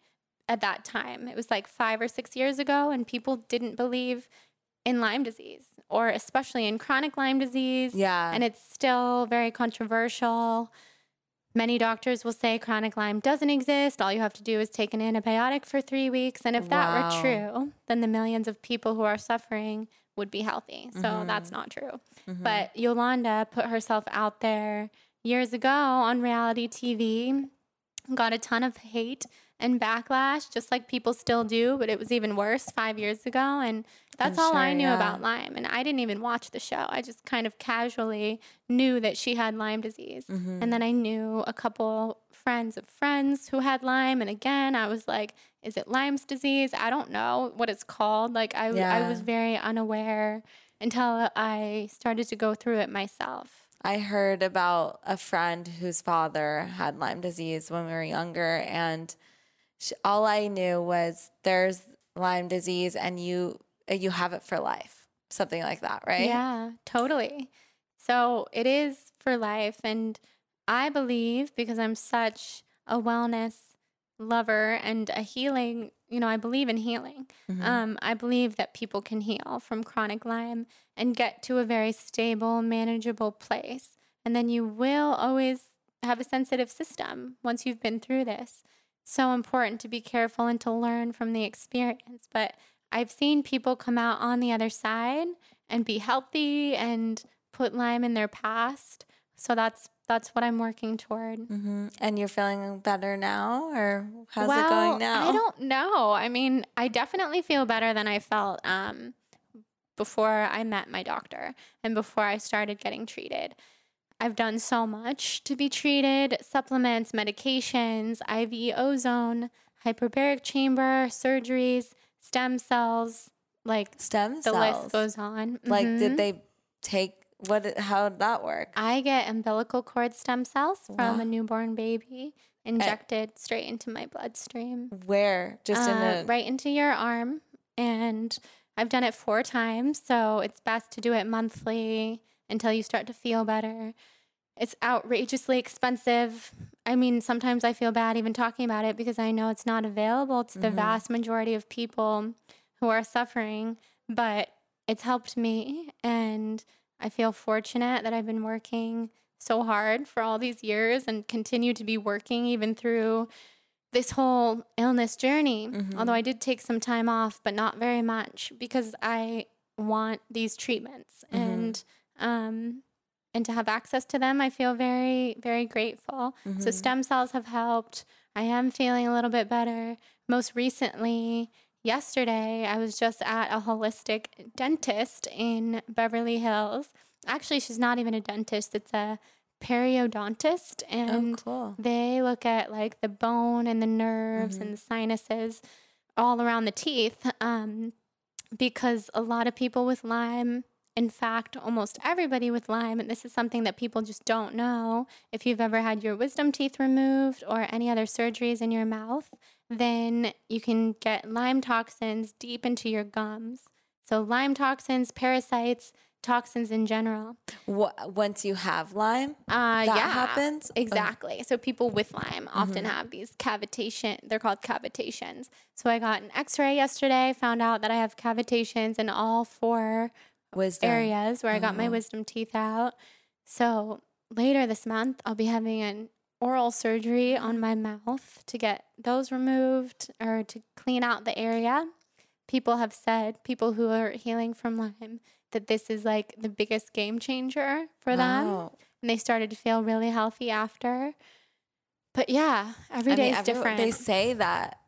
at that time. It was like five or six years ago, and people didn't believe in Lyme disease, or especially in chronic Lyme disease. Yeah. And it's still very controversial. Many doctors will say chronic Lyme doesn't exist. All you have to do is take an antibiotic for three weeks. And if that Wow. were true, then the millions of people who are suffering would be healthy. So Mm-hmm. that's not true. But Yolanda put herself out there years ago on reality TV, got a ton of hate and backlash, just like people still do, but it was even worse five years ago. And that's I'm all I knew yeah. about Lyme. And I didn't even watch the show. I just kind of casually knew that she had Lyme disease. Mm-hmm. And then I knew a couple friends of friends who had Lyme. And again, I was like, is it Lyme's disease? I don't know what it's called. Like, I, I was very unaware until I started to go through it myself. I heard about a friend whose father had Lyme disease when we were younger, and all I knew was there's Lyme disease, and you you have it for life, something like that, right? Yeah, totally. So it is for life. And I believe because I'm such a wellness lover and a healing, you know, I believe in healing. Mhm. Um, I believe that people can heal from chronic Lyme and get to a very stable, manageable place. And then you will always have a sensitive system once you've been through this. So important to be careful and to learn from the experience. But I've seen people come out on the other side and be healthy and put Lyme in their past. So that's that's what I'm working toward. hmm And you're feeling better now, or how's well, it going now? I don't know. I mean, I definitely feel better than I felt um, before I met my doctor and before I started getting treated. I've done so much to be treated supplements, medications, IV ozone, hyperbaric chamber, surgeries, stem cells. Like Stem the cells. list goes on. Like, Mhm. did they take what? How did that work? I get umbilical cord stem cells from Wow. a newborn baby injected straight into my bloodstream. Where? Just in Uh, a right into your arm. And I've done it four times. So it's best to do it monthly until you start to feel better. It's outrageously expensive. I mean, sometimes I feel bad even talking about it because I know it's not available to the Mhm. vast majority of people who are suffering, but it's helped me. And I feel fortunate that I've been working so hard for all these years and continue to be working even through this whole illness journey. Mhm. Although I did take some time off, but not very much because I want these treatments Mhm. and um and to have access to them, I feel very very grateful. So Mhm. stem cells have helped. I am feeling a little bit better. Most recently, yesterday, I was just at a holistic dentist in Beverly Hills actually, she's not even a dentist, it's a periodontist. And oh, cool. they look at like the bone and the nerves Mhm. and the sinuses all around the teeth. Um, because a lot of people with Lyme, in fact, almost everybody with Lyme, and this is something that people just don't know. If you've ever had your wisdom teeth removed or any other surgeries in your mouth, then you can get Lyme toxins deep into your gums. So, Lyme toxins, parasites, toxins in general. Wha- once you have Lyme, Uh, that yeah, happens. Oh, Exactly. So people with Lyme often Mhm. have these cavitation. They're called cavitations. So I got an X-ray yesterday. Found out that I have cavitations in all four wisdom. areas where I got my Oh. wisdom teeth out. So later this month, I'll be having an oral surgery on my mouth to get those removed or to clean out the area. People have said, people who are healing from Lyme, that this is like the biggest game changer for them and they started to feel really healthy after. But yeah, every day I mean, is everyone- different. They say that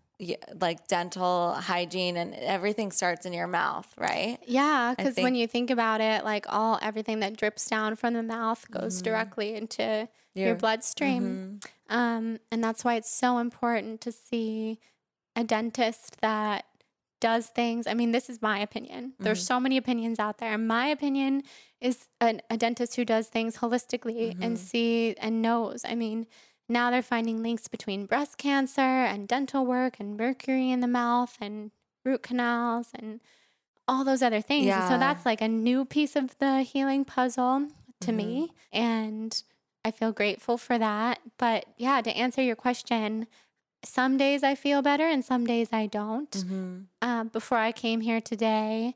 like dental hygiene and everything starts in your mouth, right? yeah, because when you think about it, like all everything that drips down from the mouth goes Mhm. directly into your, Your- bloodstream. Mhm. Um, and that's why it's so important to see a dentist that does things. I mean, this is my opinion. There's Mhm. so many opinions out there. My opinion is an, a dentist who does things holistically and Mhm. see and knows. I mean, now they're finding links between breast cancer and dental work and mercury in the mouth and root canals and all those other things. And so that's like a new piece of the healing puzzle to Mhm. me. And I feel grateful for that. But yeah, to answer your question, some days I feel better and some days I don't. Mhm. Um, before I came here today,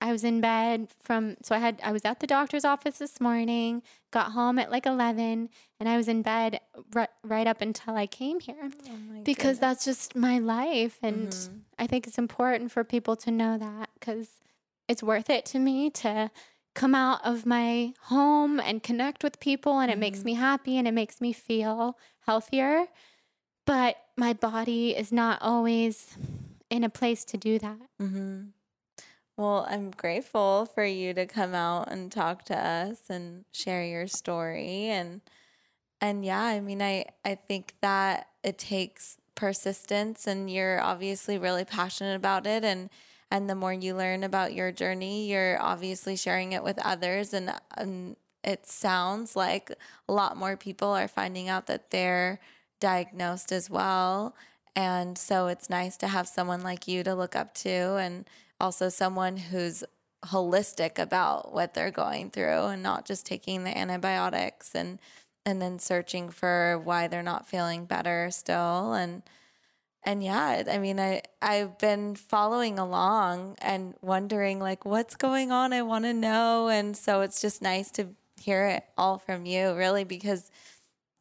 I was in bed from, so I had, I was at the doctor's office this morning, got home at like 11, and I was in bed right, right up until I came here Oh because goodness. that's just my life. And Mhm. I think it's important for people to know that because it's worth it to me to come out of my home and connect with people, and it makes Mhm. me happy and it makes me feel healthier. But my body is not always in a place to do that. Mhm. Well, I'm grateful for you to come out and talk to us and share your story. And and yeah, I mean I I think that it takes persistence and you're obviously really passionate about it. And and the more you learn about your journey, you're obviously sharing it with others. And and it sounds like a lot more people are finding out that they're diagnosed as well. And so it's nice to have someone like you to look up to and also someone who's holistic about what they're going through and not just taking the antibiotics and and then searching for why they're not feeling better still. And and yeah i mean i i've been following along and wondering like what's going on? I want to know. And so it's just nice to hear it all from you really because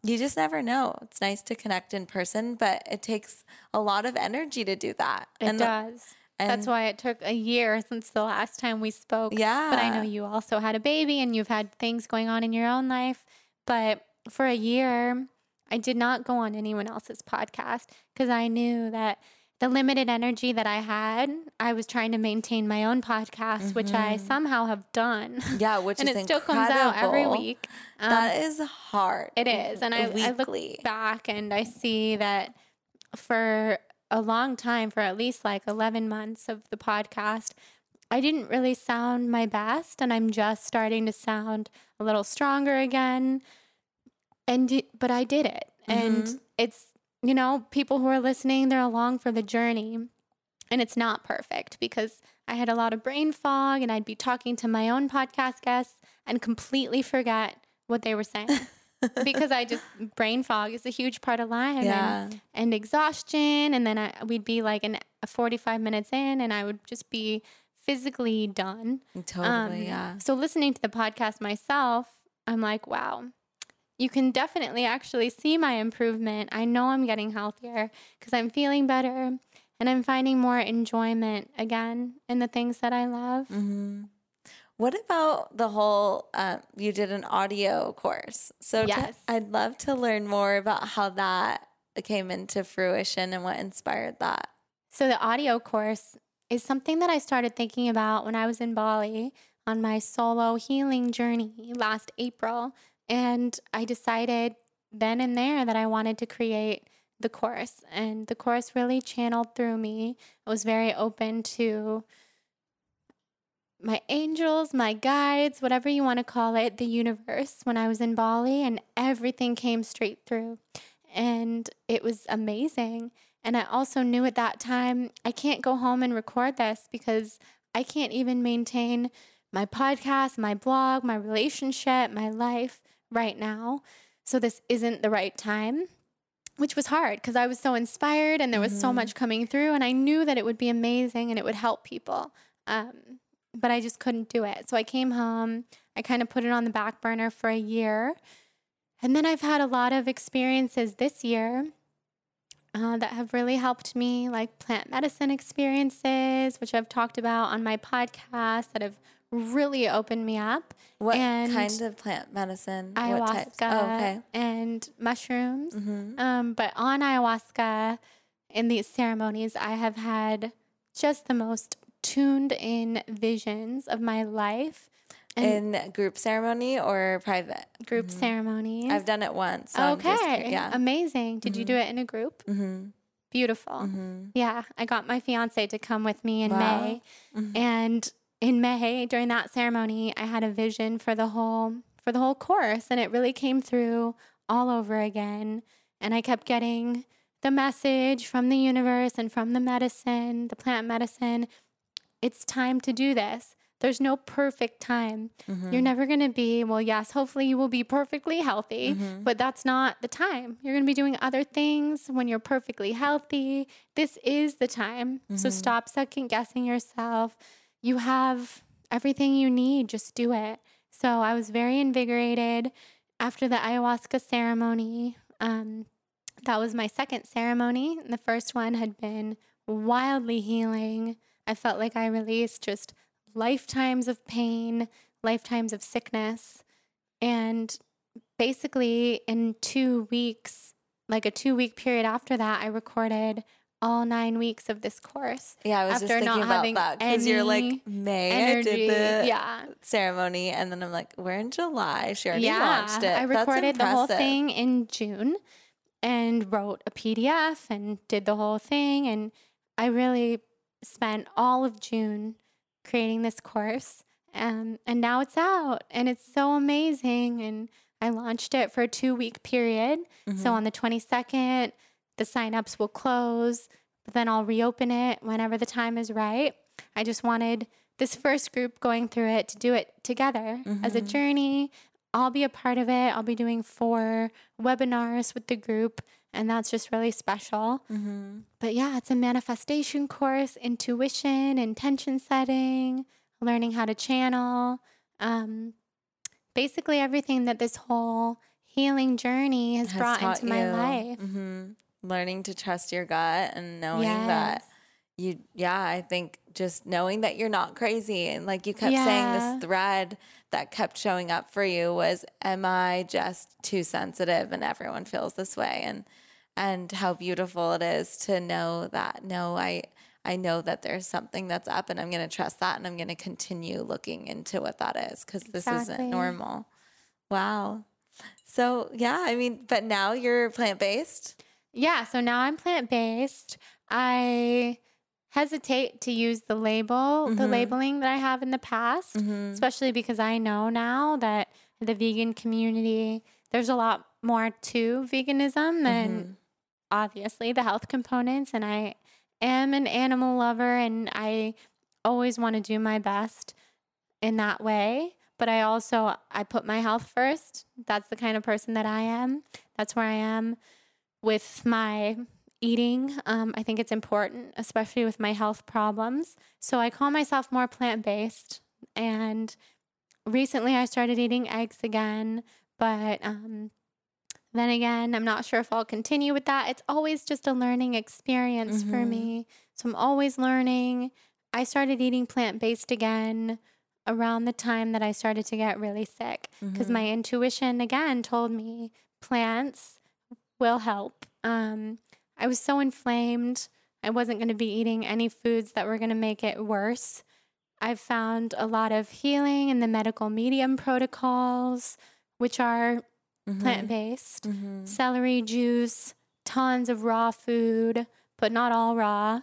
you just never know. It's nice to connect in person but it takes a lot of energy to do that. It and does. And That's why it took a year since the last time we spoke. yeah But I know you also had a baby and you've had things going on in your own life. But for a year, I did not go on anyone else's podcast because I knew that the limited energy that I had, I was trying to maintain my own podcast, which I Mhm. somehow have done. yeah which (laughs) and is it still comes out every week. Um, that is hard it is. And I, I look back and I see that for a long time, for at least like 11 months of the podcast, I didn't really sound my best. And I'm just starting to sound a little stronger again. And, but I did it. And Mhm. it's, you know, people who are listening, they're along for the journey. And it's not perfect because I had a lot of brain fog and I'd be talking to my own podcast guests and completely forget what they were saying (laughs) because I just brain fog is a huge part of and, yeah and exhaustion. And then I, we'd be like an, 45 minutes in and I would just be physically done. totally Um, yeah So listening to the podcast myself, I'm like, wow, you can definitely actually see my improvement. I know I'm getting healthier because I'm feeling better and I'm finding more enjoyment again in the things that I love. hmm What about the whole? Uh, you did an audio course, so to- Yes. I'd love to learn more about how that came into fruition and what inspired that. So the audio course is something that I started thinking about when I was in Bali on my solo healing journey last April. And I decided then and there that I wanted to create the course. And the course really channeled through me. I was very open to my angels, my guides, whatever you want to call it, the universe when I was in Bali, and everything came straight through. And it was amazing. And I also knew at that time I can't go home and record this because I can't even maintain my podcast, my blog, my relationship, my life right now. So this isn't the right time, which was hard because I was so inspired and there was mm-hmm. so much coming through, and I knew that it would be amazing and it would help people. Um, but I just couldn't do it. So I came home. I kind of put it on the back burner for a year. And then I've had a lot of experiences this year uh, that have really helped me, like plant medicine experiences, which I've talked about on my podcast that have really opened me up. What and kind of plant medicine? Ayahuasca oh, okay. and mushrooms. Mm-hmm. Um, but on ayahuasca, in these ceremonies, I have had just the most tuned in visions of my life. in group ceremony or private? Group mm-hmm. ceremony. I've done it once. So okay. Just, yeah. Amazing. Did mm-hmm. you do it in a group? Mm-hmm. Beautiful. Mm-hmm. Yeah. I got my fiance to come with me in wow. May. Mm-hmm. And in May during that ceremony, I had a vision for the whole for the whole course and it really came through all over again. And I kept getting the message from the universe and from the medicine, the plant medicine. It's time to do this. There's no perfect time. Mm-hmm. You're never going to be, well, yes, hopefully you will be perfectly healthy, mm-hmm. but that's not the time. You're going to be doing other things when you're perfectly healthy. This is the time. Mm-hmm. So stop second guessing yourself you have everything you need, just do it. So I was very invigorated after the ayahuasca ceremony. Um, that was my second ceremony. The first one had been wildly healing. I felt like I released just lifetimes of pain, lifetimes of sickness. And basically, in two weeks, like a two week period after that, I recorded all nine weeks of this course. Yeah, I was just thinking about that because you're like May energy. I did the yeah. ceremony, and then I'm like, we're in July. She already yeah, launched it. I recorded the whole thing in June and wrote a PDF and did the whole thing, and I really spent all of June creating this course. Um, and now it's out, and it's so amazing. And I launched it for a two week period. Mm-hmm. So on the 22nd the signups will close, but then I'll reopen it whenever the time is right. I just wanted this first group going through it to do it together mm-hmm. as a mm-hmm. journey. I'll be a part of it. I'll be doing four webinars with the group, and that's just really special. Mm-hmm. But yeah, it's a manifestation course, intuition, intention setting, learning how to channel. Um, basically, everything that this whole healing journey has, has brought into my life. Mm-hmm learning to trust your gut and knowing yes. that you yeah i think just knowing that you're not crazy and like you kept yeah. saying this thread that kept showing up for you was am i just too sensitive and everyone feels this way? And and how beautiful it is to know that no i i know that there's something that's up and i'm going to trust that and i'm going to continue looking into what that is because this isn't normal. Wow. So yeah i mean but now you're plant-based? Yeah, so now I'm plant based. I hesitate to use the label, mm-hmm. the labeling that I have in the past, mm-hmm. especially because I know now that the vegan community, there's a lot more to veganism than mm-hmm. obviously the health components. And I am an animal lover and I always want to do my best in that way. But I also I put my health first. That's the kind of person that I am. That's where I am with my eating. Um, I think it's important, especially with my health problems. So I call myself more plant based. And recently I started eating eggs again. But um, then again, I'm not sure if I'll continue with that. It's always just a learning experience mm-hmm. for me. So I'm always learning. I started eating plant based again around the time that I started to get really sick because mm-hmm. my intuition again told me plants will help. Um, I was so inflamed. I wasn't going to be eating any foods that were going to make it worse. I've found a lot of healing in the medical medium protocols, which are Mhm. plant based. Mhm. Celery juice, tons of raw food, but not all raw.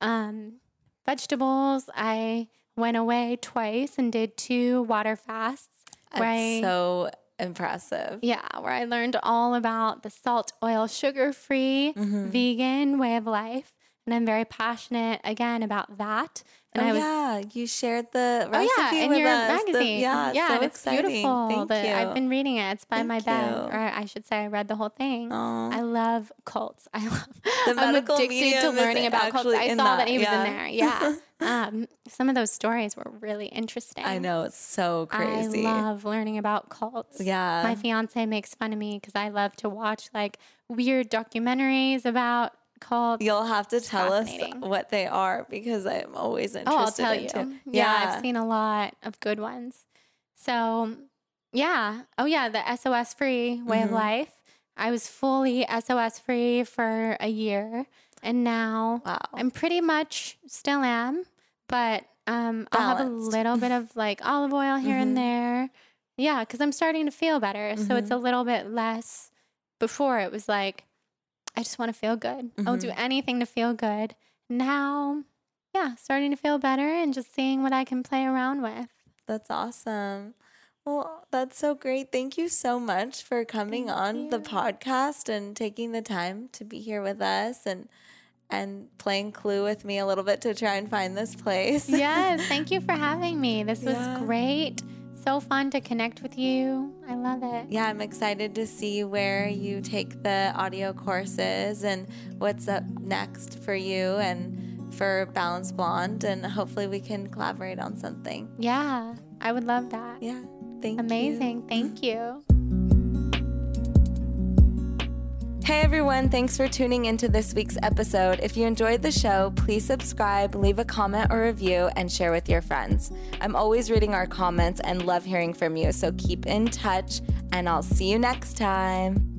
Um, vegetables. I went away twice and did two water fasts. That's so impressive. Yeah, where I learned all about the salt, oil, sugar free Mhm. vegan way of life. And I'm very passionate again about that. And oh, I was yeah, you shared the recipe Oh yeah, in with your us. The- magazine. yeah, yeah, so and it's exciting. beautiful. Thank The- you. I've been reading it. It's by my Thank bed, or I should say, I read the whole thing. Aw. I love cults. I love. The (laughs) I'm addicted to learning about cults. I saw that, that, he was yeah. in there. Yeah. (laughs) um, some of those stories were really interesting. I know it's so crazy. I love learning about cults. yeah. My fiance makes fun of me because I love to watch like weird documentaries about cults. You'll have to tell us what they are because I'm always interested. Oh, I'll tell in you. too. Yeah, I've seen a lot of good ones. So, yeah. Oh, yeah. The SOS free way of Mhm. life. I was fully SOS free for a year, and now Wow. I'm pretty much still am, but um, I'll have a little bit of like olive oil here Mhm. and there. Yeah, because I'm starting to feel better. So it's Mm-hmm. a little bit less. Before it was like, I just want to feel good. I'll do mm-hmm. anything to feel good. Now, yeah, starting to feel better and just seeing what I can play around with. That's awesome. Well, that's so great. Thank you so much for coming Thank on the podcast and taking the time to be here with us and and playing Clue with me a little bit to try and find this place. yes, (laughs) thank you for having me. This was great. So fun to connect with you. I love it. yeah, I'm excited to see where you take the audio courses and what's up next for you and for Balanced Blonde. And hopefully we can collaborate on something. Yeah, I would love that. Yeah. Thank you. Amazing. Thank (laughs) you. Hey everyone, thanks for tuning into this week's episode. If you enjoyed the show, please subscribe, leave a comment or review, and share with your friends. I'm always reading our comments and love hearing from you, so keep in touch, and I'll see you next time.